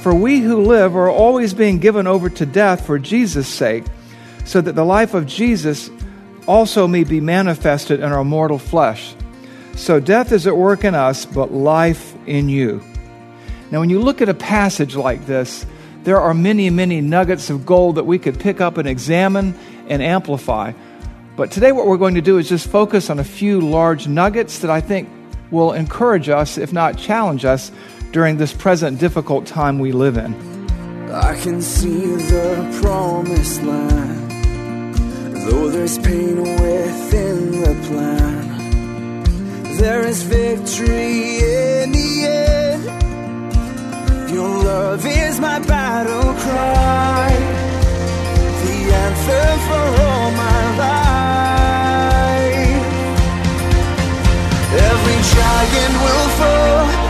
For we who live are always being given over to death for Jesus' sake, so that the life of Jesus also may be manifested in our mortal flesh. So death is at work in us, but life in you. Now, when you look at a passage like this, there are many, many nuggets of gold that we could pick up and examine and amplify. But today, what we're going to do is just focus on a few large nuggets that I think will encourage us, if not challenge us, during this present difficult time we live in. I can see the promised land, though there's pain within the plan. There is victory in the end. Your love is my battle cry, the answer for all my life. Every giant will fall,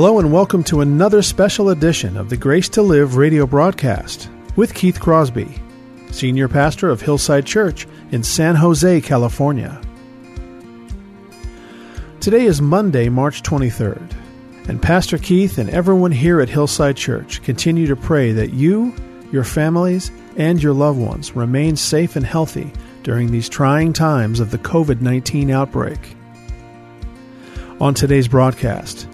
Hello, and welcome to another special edition of the Grace to Live radio broadcast with Keith Crosby, Senior Pastor of Hillside Church in San Jose, California. Today is Monday, March 23rd, and Pastor Keith and everyone here at Hillside Church continue to pray that you, your families, and your loved ones remain safe and healthy during these trying times of the COVID 19 outbreak. On today's broadcast,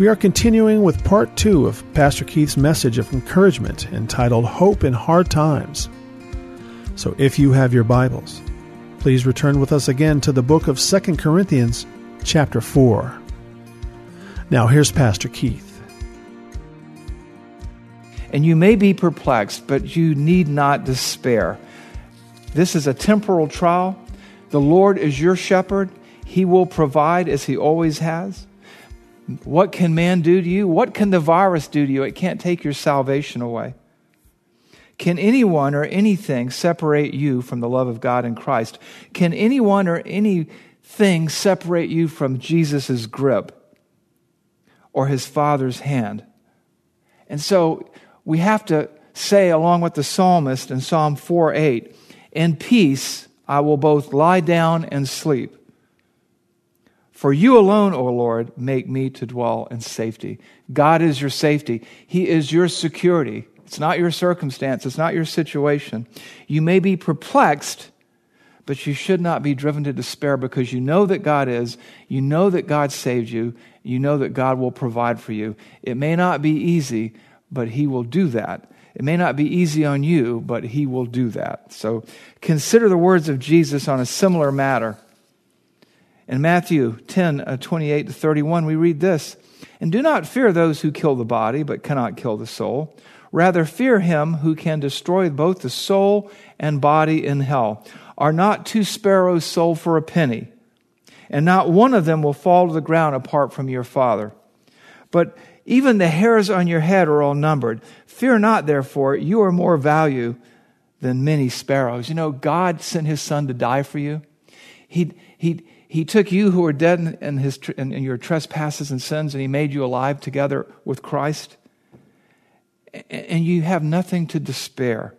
we are continuing with part two of Pastor Keith's message of encouragement entitled Hope in Hard Times. So if you have your Bibles, please return with us again to the book of 2 Corinthians, chapter 4. Now here's Pastor Keith. And you may be perplexed, but you need not despair. This is a temporal trial. The Lord is your shepherd. He will provide as he always has. What can man do to you? What can the virus do to you? It can't take your salvation away. Can anyone or anything separate you from the love of God in Christ? Can anyone or anything separate you from Jesus' grip or his Father's hand? And so we have to say, along with the psalmist in Psalm 4 8, in peace I will both lie down and sleep. For you alone, O Lord, make me to dwell in safety. God is your safety. He is your security. It's not your circumstance. It's not your situation. You may be perplexed, but you should not be driven to despair because you know that God is. You know that God saved you. You know that God will provide for you. It may not be easy, but He will do that. It may not be easy on you, but He will do that. So consider the words of Jesus on a similar matter. In Matthew 10 uh, 28 to 31, we read this And do not fear those who kill the body, but cannot kill the soul. Rather, fear him who can destroy both the soul and body in hell. Are not two sparrows sold for a penny? And not one of them will fall to the ground apart from your Father. But even the hairs on your head are all numbered. Fear not, therefore, you are more value than many sparrows. You know, God sent his son to die for you. He, he, he took you who were dead in, his, in, in your trespasses and sins, and He made you alive together with Christ. And you have nothing to despair.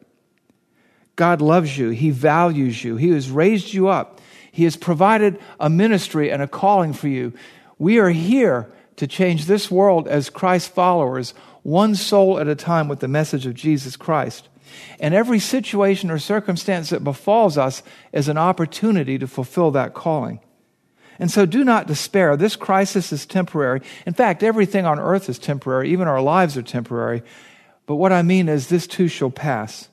God loves you. He values you. He has raised you up. He has provided a ministry and a calling for you. We are here to change this world as Christ followers, one soul at a time with the message of Jesus Christ. And every situation or circumstance that befalls us is an opportunity to fulfill that calling. And so do not despair. This crisis is temporary. In fact, everything on earth is temporary. Even our lives are temporary. But what I mean is, this too shall pass.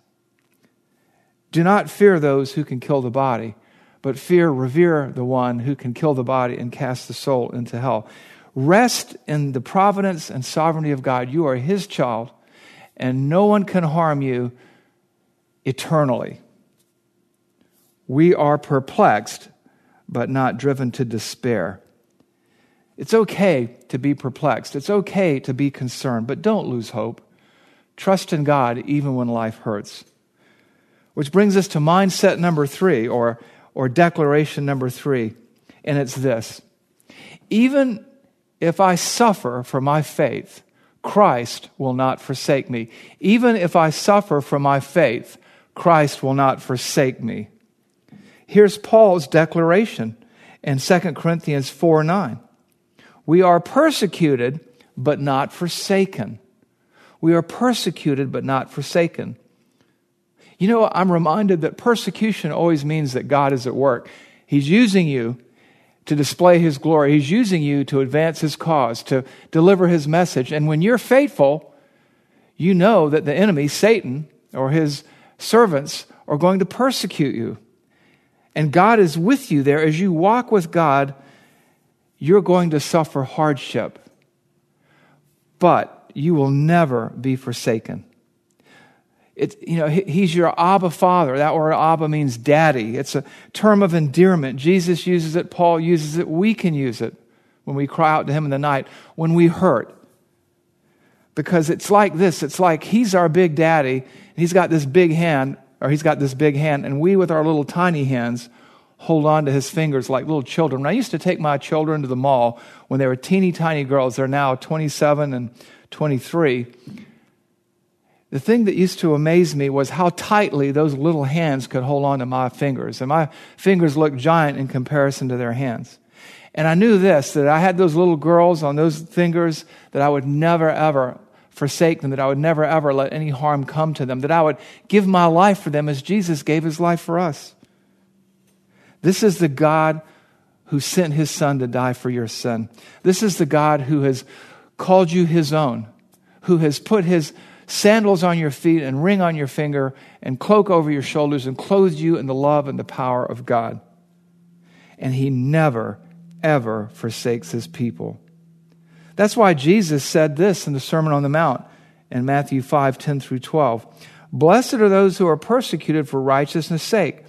Do not fear those who can kill the body, but fear, revere the one who can kill the body and cast the soul into hell. Rest in the providence and sovereignty of God. You are his child, and no one can harm you eternally. We are perplexed, but not driven to despair. It's okay to be perplexed. It's okay to be concerned, but don't lose hope. Trust in God even when life hurts. Which brings us to mindset number three, or, or declaration number three, and it's this Even if I suffer for my faith, Christ will not forsake me. Even if I suffer for my faith, Christ will not forsake me. Here's Paul's declaration in 2 Corinthians 4 9. We are persecuted, but not forsaken. We are persecuted, but not forsaken. You know, I'm reminded that persecution always means that God is at work. He's using you to display His glory, He's using you to advance His cause, to deliver His message. And when you're faithful, you know that the enemy, Satan, or his servants, are going to persecute you. And God is with you there as you walk with God you're going to suffer hardship, but you will never be forsaken. You know, he's your Abba Father. That word Abba means daddy. It's a term of endearment. Jesus uses it, Paul uses it, we can use it when we cry out to him in the night, when we hurt. Because it's like this it's like he's our big daddy, and he's got this big hand, or he's got this big hand, and we with our little tiny hands hold on to his fingers like little children. When I used to take my children to the mall when they were teeny tiny girls, they're now 27 and 23. The thing that used to amaze me was how tightly those little hands could hold on to my fingers. And my fingers looked giant in comparison to their hands. And I knew this that I had those little girls on those fingers, that I would never, ever forsake them, that I would never, ever let any harm come to them, that I would give my life for them as Jesus gave his life for us. This is the God who sent his son to die for your sin. This is the God who has called you his own, who has put his sandals on your feet and ring on your finger and cloak over your shoulders and clothed you in the love and the power of God. And he never, ever forsakes his people. That's why Jesus said this in the Sermon on the Mount in Matthew 5 10 through 12. Blessed are those who are persecuted for righteousness' sake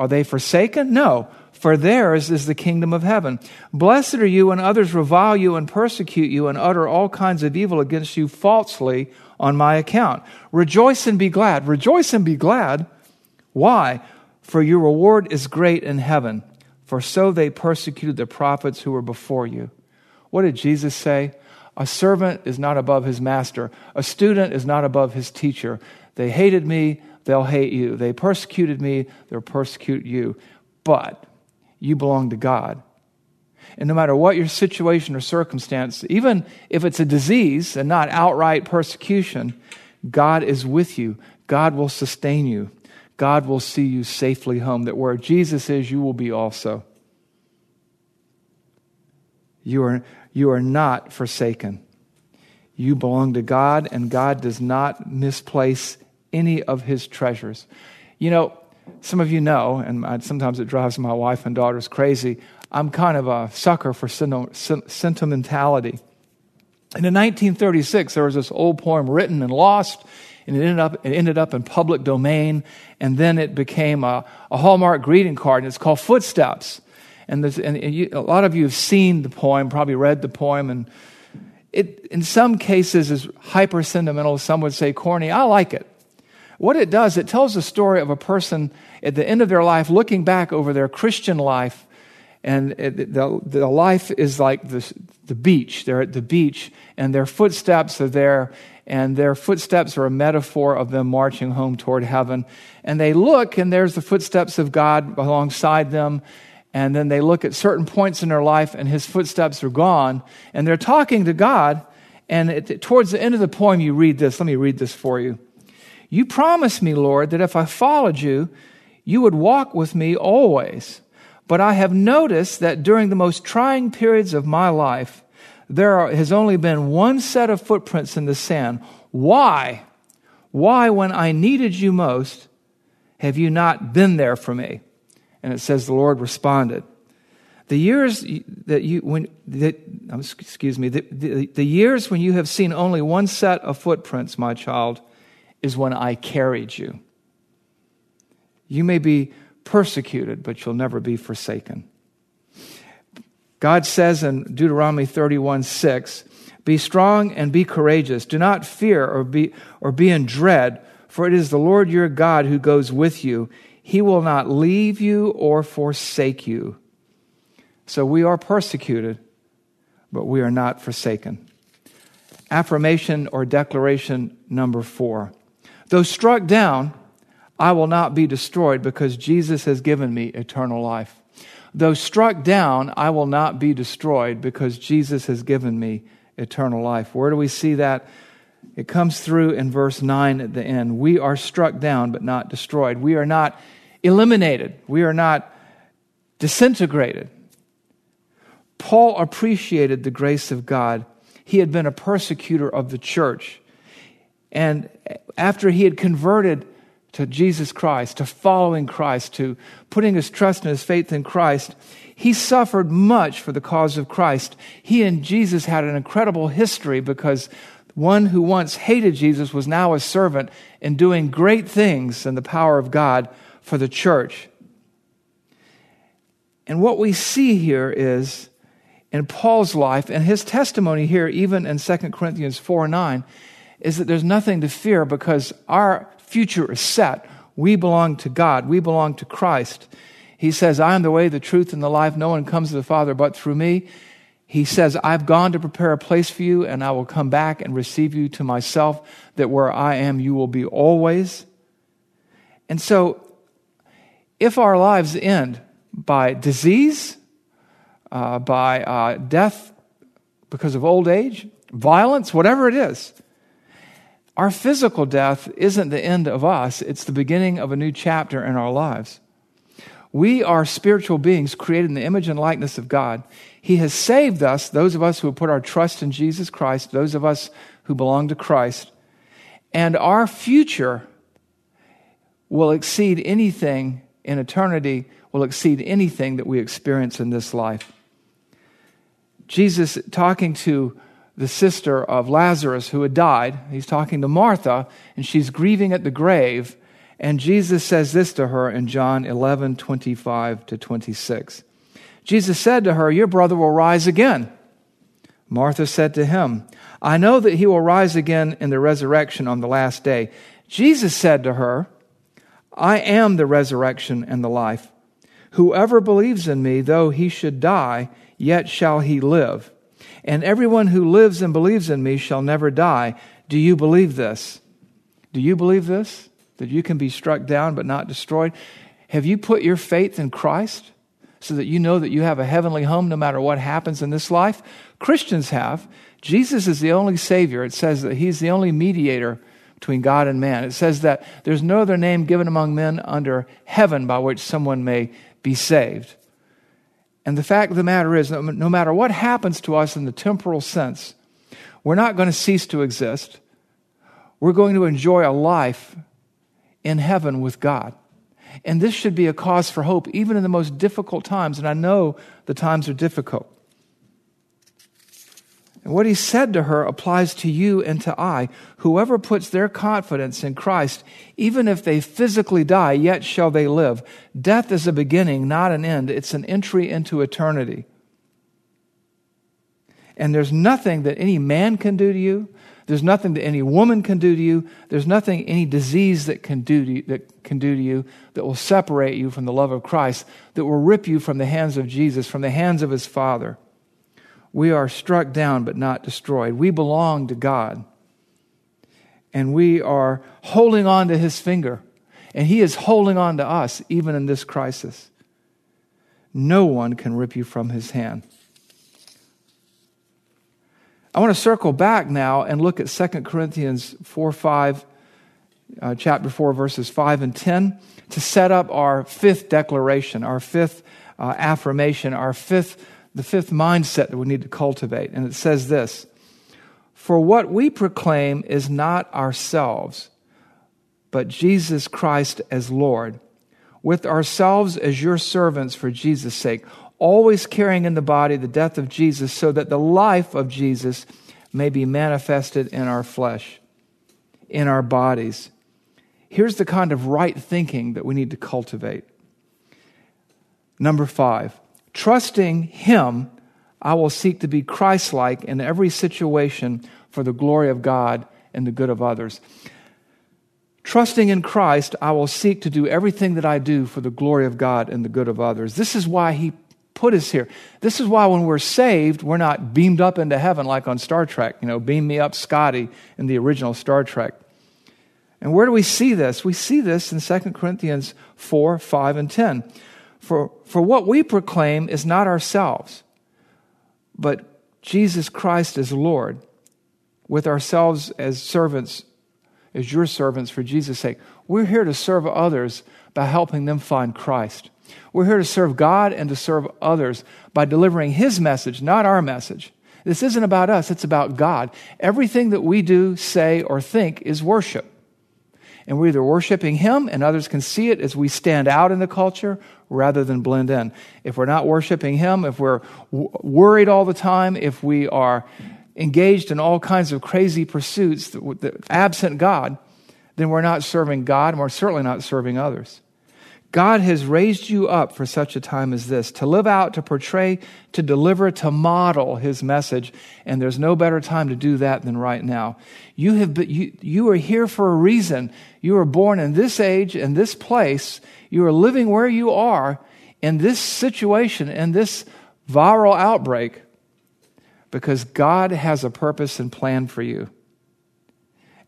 are they forsaken? No, for theirs is the kingdom of heaven. Blessed are you when others revile you and persecute you and utter all kinds of evil against you falsely on my account. Rejoice and be glad. Rejoice and be glad. Why? For your reward is great in heaven. For so they persecuted the prophets who were before you. What did Jesus say? A servant is not above his master. A student is not above his teacher. They hated me they'll hate you. They persecuted me, they'll persecute you. But you belong to God. And no matter what your situation or circumstance, even if it's a disease and not outright persecution, God is with you. God will sustain you. God will see you safely home. That where Jesus is, you will be also. You are, you are not forsaken. You belong to God, and God does not misplace any of his treasures. You know, some of you know, and sometimes it drives my wife and daughters crazy, I'm kind of a sucker for sentimentality. And in 1936, there was this old poem written and lost, and it ended up, it ended up in public domain, and then it became a, a Hallmark greeting card, and it's called Footsteps. And, and you, a lot of you have seen the poem, probably read the poem, and it, in some cases, is hyper sentimental. Some would say corny. I like it. What it does, it tells the story of a person at the end of their life looking back over their Christian life. And it, the, the life is like the, the beach. They're at the beach, and their footsteps are there, and their footsteps are a metaphor of them marching home toward heaven. And they look, and there's the footsteps of God alongside them. And then they look at certain points in their life, and his footsteps are gone. And they're talking to God. And it, towards the end of the poem, you read this. Let me read this for you. You promised me, Lord, that if I followed you, you would walk with me always. But I have noticed that during the most trying periods of my life, there are, has only been one set of footprints in the sand, Why? Why, when I needed you most, have you not been there for me? And it says the Lord responded, the years that you when that excuse me the, the, the years when you have seen only one set of footprints my child is when i carried you. You may be persecuted but you'll never be forsaken. God says in deuteronomy 31 6 be strong and be courageous. Do not fear or be or be in dread for it is the lord your god who goes with you he will not leave you or forsake you so we are persecuted, but we are not forsaken. Affirmation or declaration number four. Though struck down, I will not be destroyed because Jesus has given me eternal life. Though struck down, I will not be destroyed because Jesus has given me eternal life. Where do we see that? It comes through in verse 9 at the end. We are struck down but not destroyed. We are not eliminated. We are not disintegrated. Paul appreciated the grace of God. He had been a persecutor of the church. And after he had converted to Jesus Christ, to following Christ, to putting his trust and his faith in Christ, he suffered much for the cause of Christ. He and Jesus had an incredible history because one who once hated Jesus was now a servant and doing great things in the power of God for the church. And what we see here is in Paul's life and his testimony here, even in 2 Corinthians 4 9, is that there's nothing to fear because our future is set. We belong to God, we belong to Christ. He says, I am the way, the truth, and the life. No one comes to the Father but through me. He says, I've gone to prepare a place for you, and I will come back and receive you to myself, that where I am, you will be always. And so, if our lives end by disease, uh, by uh, death because of old age, violence, whatever it is. Our physical death isn't the end of us, it's the beginning of a new chapter in our lives. We are spiritual beings created in the image and likeness of God. He has saved us, those of us who have put our trust in Jesus Christ, those of us who belong to Christ. And our future will exceed anything in eternity, will exceed anything that we experience in this life. Jesus talking to the sister of Lazarus who had died. He's talking to Martha, and she's grieving at the grave. And Jesus says this to her in John 11, 25 to 26. Jesus said to her, Your brother will rise again. Martha said to him, I know that he will rise again in the resurrection on the last day. Jesus said to her, I am the resurrection and the life. Whoever believes in me, though he should die, yet shall he live. And everyone who lives and believes in me shall never die. Do you believe this? Do you believe this? That you can be struck down but not destroyed? Have you put your faith in Christ so that you know that you have a heavenly home no matter what happens in this life? Christians have. Jesus is the only Savior. It says that He's the only mediator between God and man. It says that there's no other name given among men under heaven by which someone may be saved. And the fact of the matter is, no matter what happens to us in the temporal sense, we're not going to cease to exist. We're going to enjoy a life in heaven with God. And this should be a cause for hope, even in the most difficult times. And I know the times are difficult. And what he said to her applies to you and to I. Whoever puts their confidence in Christ, even if they physically die, yet shall they live. Death is a beginning, not an end. It's an entry into eternity. And there's nothing that any man can do to you. There's nothing that any woman can do to you. There's nothing any disease that can do to you, that can do to you that will separate you from the love of Christ, that will rip you from the hands of Jesus, from the hands of his Father. We are struck down but not destroyed. We belong to God. And we are holding on to his finger. And he is holding on to us even in this crisis. No one can rip you from his hand. I want to circle back now and look at 2 Corinthians 4 5, uh, chapter 4, verses 5 and 10, to set up our fifth declaration, our fifth uh, affirmation, our fifth the fifth mindset that we need to cultivate. And it says this For what we proclaim is not ourselves, but Jesus Christ as Lord, with ourselves as your servants for Jesus' sake, always carrying in the body the death of Jesus, so that the life of Jesus may be manifested in our flesh, in our bodies. Here's the kind of right thinking that we need to cultivate. Number five, trusting Him I will seek to be Christ like in every situation for the glory of God and the good of others. Trusting in Christ, I will seek to do everything that I do for the glory of God and the good of others. This is why He put us here. This is why when we're saved, we're not beamed up into heaven like on Star Trek. You know, beam me up, Scotty, in the original Star Trek. And where do we see this? We see this in 2 Corinthians 4, 5, and 10. For, for what we proclaim is not ourselves but Jesus Christ as Lord, with ourselves as servants, as your servants for Jesus' sake. We're here to serve others by helping them find Christ. We're here to serve God and to serve others by delivering His message, not our message. This isn't about us, it's about God. Everything that we do, say, or think is worship. And we're either worshiping Him, and others can see it as we stand out in the culture, rather than blend in. If we're not worshiping Him, if we're w- worried all the time, if we are engaged in all kinds of crazy pursuits that, that, absent God, then we're not serving God and we're certainly not serving others. God has raised you up for such a time as this to live out, to portray, to deliver, to model His message. And there's no better time to do that than right now. You, have been, you, you are here for a reason. You were born in this age, in this place. You are living where you are in this situation, in this viral outbreak, because God has a purpose and plan for you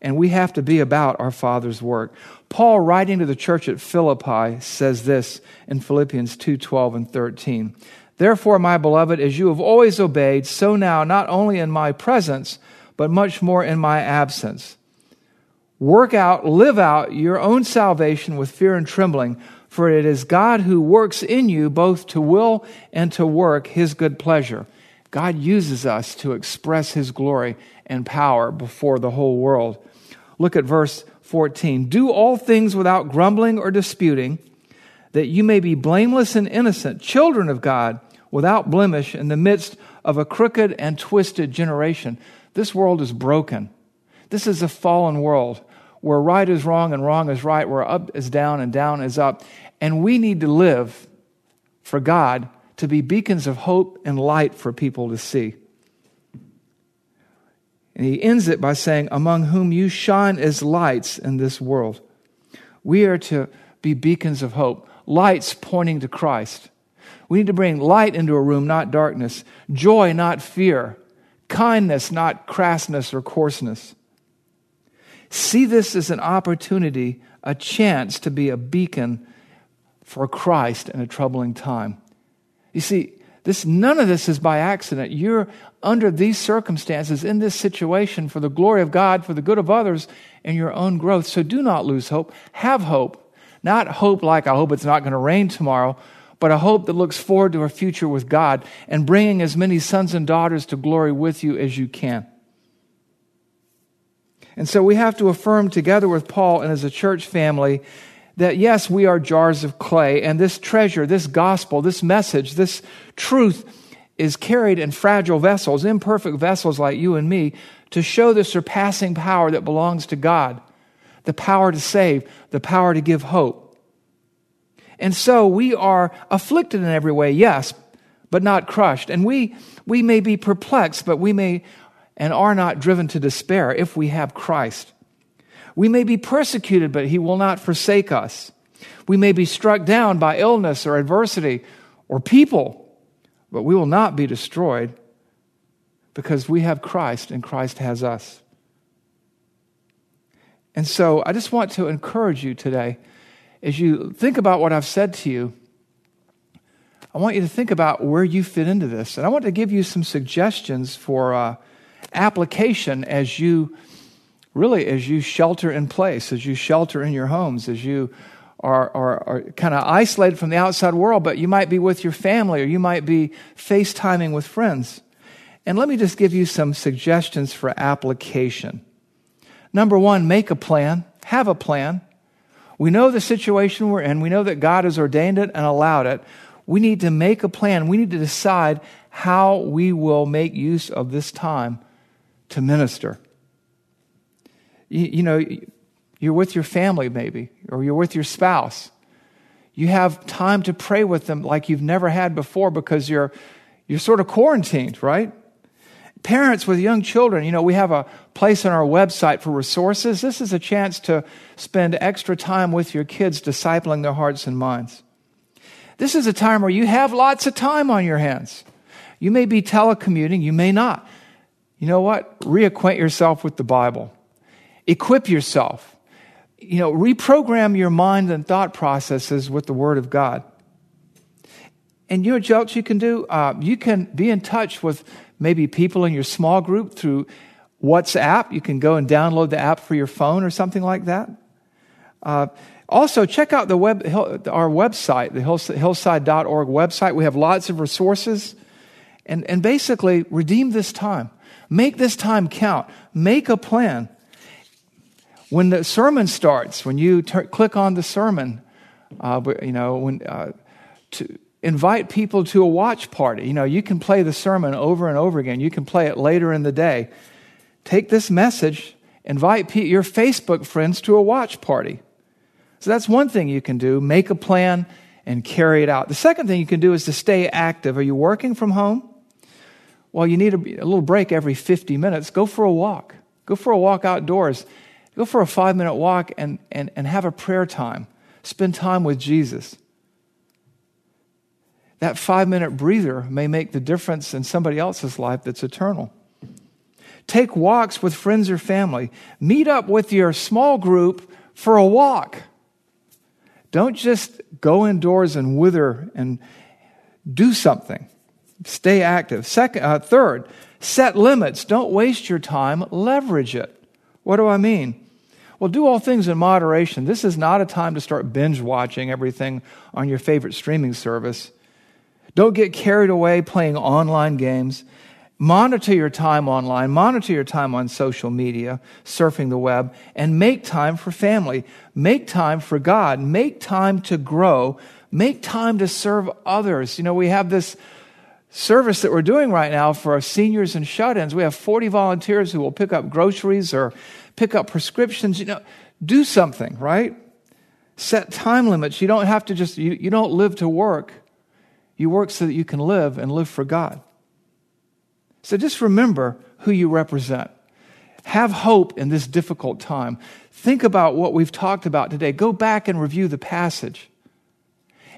and we have to be about our Father's work. Paul, writing to the church at Philippi, says this in Philippians 2 12 and 13. Therefore, my beloved, as you have always obeyed, so now, not only in my presence, but much more in my absence. Work out, live out your own salvation with fear and trembling, for it is God who works in you both to will and to work his good pleasure. God uses us to express his glory and power before the whole world. Look at verse 14. Do all things without grumbling or disputing, that you may be blameless and innocent, children of God, without blemish, in the midst of a crooked and twisted generation. This world is broken. This is a fallen world where right is wrong and wrong is right, where up is down and down is up. And we need to live for God to be beacons of hope and light for people to see. And he ends it by saying, Among whom you shine as lights in this world. We are to be beacons of hope, lights pointing to Christ. We need to bring light into a room, not darkness, joy, not fear, kindness, not crassness or coarseness. See this as an opportunity, a chance to be a beacon for Christ in a troubling time. You see, this, none of this is by accident. You're under these circumstances, in this situation, for the glory of God, for the good of others, and your own growth. So do not lose hope. Have hope. Not hope like, I hope it's not going to rain tomorrow, but a hope that looks forward to a future with God and bringing as many sons and daughters to glory with you as you can. And so we have to affirm together with Paul and as a church family that yes, we are jars of clay, and this treasure, this gospel, this message, this truth is carried in fragile vessels, imperfect vessels like you and me, to show the surpassing power that belongs to God the power to save, the power to give hope. And so we are afflicted in every way, yes, but not crushed. And we, we may be perplexed, but we may and are not driven to despair if we have Christ. We may be persecuted, but he will not forsake us. We may be struck down by illness or adversity or people, but we will not be destroyed because we have Christ and Christ has us. And so I just want to encourage you today as you think about what I've said to you. I want you to think about where you fit into this. And I want to give you some suggestions for uh, application as you really as you shelter in place, as you shelter in your homes, as you are, are, are kind of isolated from the outside world, but you might be with your family or you might be FaceTiming with friends. And let me just give you some suggestions for application. Number one, make a plan, have a plan. We know the situation we're in, we know that God has ordained it and allowed it. We need to make a plan. We need to decide how we will make use of this time to minister. You, you, know, you're with your family, maybe, or you're with your spouse. You have time to pray with them like you've never had before because you're, you're sort of quarantined, right? Parents with young children, you know, we have a place on our website for resources. This is a chance to spend extra time with your kids, discipling their hearts and minds. This is a time where you have lots of time on your hands. You may be telecommuting, you may not. You know what? Reacquaint yourself with the Bible. Equip yourself. You know, reprogram your mind and thought processes with the Word of God. And you know what else you can do? Uh, you can be in touch with maybe people in your small group through WhatsApp. You can go and download the app for your phone or something like that. Uh, also, check out the web, our website, the hillside.org website. We have lots of resources. And, and basically, redeem this time. Make this time count. Make a plan. When the sermon starts, when you click on the sermon, uh, you know, when, uh, to invite people to a watch party. You know, you can play the sermon over and over again. You can play it later in the day. Take this message, invite your Facebook friends to a watch party. So that's one thing you can do. Make a plan and carry it out. The second thing you can do is to stay active. Are you working from home? Well, you need a, a little break every 50 minutes. Go for a walk. Go for a walk outdoors. Go for a five minute walk and, and, and have a prayer time. Spend time with Jesus. That five minute breather may make the difference in somebody else's life that's eternal. Take walks with friends or family. Meet up with your small group for a walk. Don't just go indoors and wither and do something. Stay active. Second, uh, third, set limits. Don't waste your time, leverage it. What do I mean? Well, do all things in moderation. This is not a time to start binge watching everything on your favorite streaming service. Don't get carried away playing online games. Monitor your time online, monitor your time on social media, surfing the web, and make time for family. Make time for God. Make time to grow. Make time to serve others. You know, we have this service that we're doing right now for our seniors and shut ins. We have 40 volunteers who will pick up groceries or pick up prescriptions. You know, do something, right? Set time limits. You don't have to just, you, you don't live to work. You work so that you can live and live for God. So just remember who you represent. Have hope in this difficult time. Think about what we've talked about today. Go back and review the passage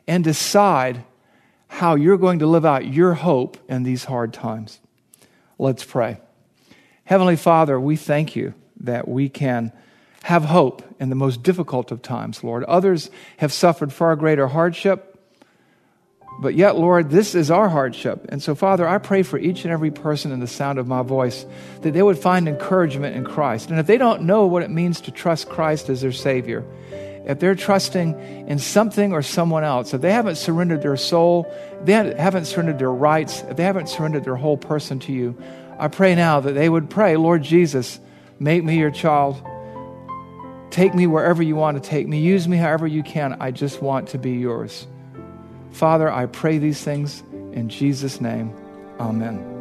and decide how you're going to live out your hope in these hard times. Let's pray. Heavenly Father, we thank you that we can have hope in the most difficult of times, Lord. Others have suffered far greater hardship, but yet, Lord, this is our hardship. And so, Father, I pray for each and every person in the sound of my voice that they would find encouragement in Christ. And if they don't know what it means to trust Christ as their Savior, if they're trusting in something or someone else, if they haven't surrendered their soul, they haven't surrendered their rights, if they haven't surrendered their whole person to you, I pray now that they would pray, Lord Jesus, make me your child. Take me wherever you want to take me. Use me however you can. I just want to be yours. Father, I pray these things in Jesus' name. Amen.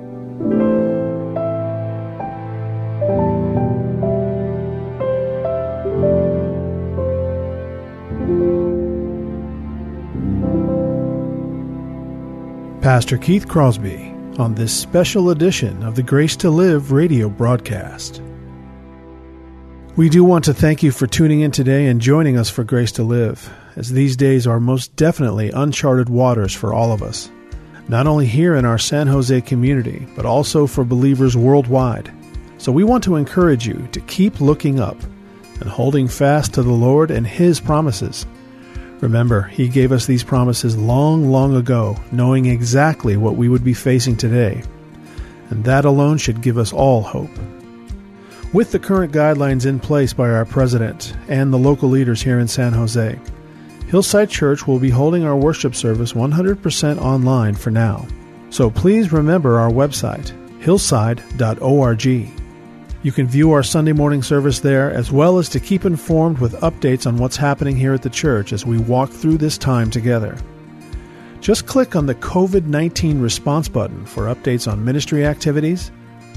Pastor Keith Crosby on this special edition of the Grace to Live radio broadcast. We do want to thank you for tuning in today and joining us for Grace to Live, as these days are most definitely uncharted waters for all of us, not only here in our San Jose community, but also for believers worldwide. So we want to encourage you to keep looking up and holding fast to the Lord and His promises Remember, He gave us these promises long, long ago, knowing exactly what we would be facing today. And that alone should give us all hope. With the current guidelines in place by our president and the local leaders here in San Jose, Hillside Church will be holding our worship service 100% online for now. So please remember our website, hillside.org. You can view our Sunday morning service there as well as to keep informed with updates on what's happening here at the church as we walk through this time together. Just click on the COVID 19 response button for updates on ministry activities,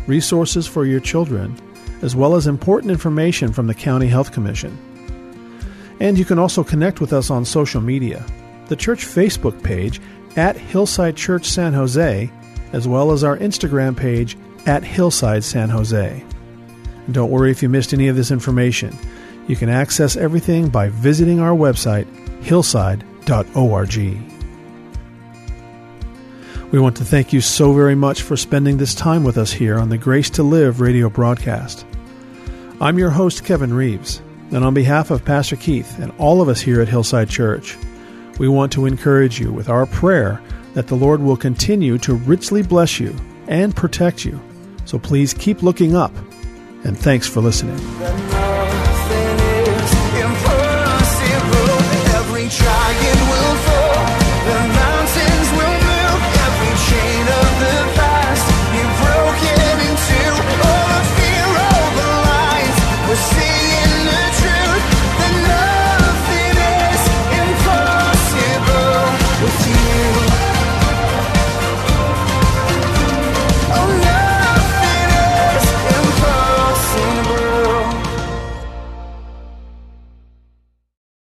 resources for your children, as well as important information from the County Health Commission. And you can also connect with us on social media. The church Facebook page at Hillside Church San Jose, as well as our Instagram page at Hillside San Jose. And don't worry if you missed any of this information. You can access everything by visiting our website, hillside.org. We want to thank you so very much for spending this time with us here on the Grace to Live radio broadcast. I'm your host, Kevin Reeves, and on behalf of Pastor Keith and all of us here at Hillside Church, we want to encourage you with our prayer that the Lord will continue to richly bless you and protect you. So please keep looking up, and thanks for listening.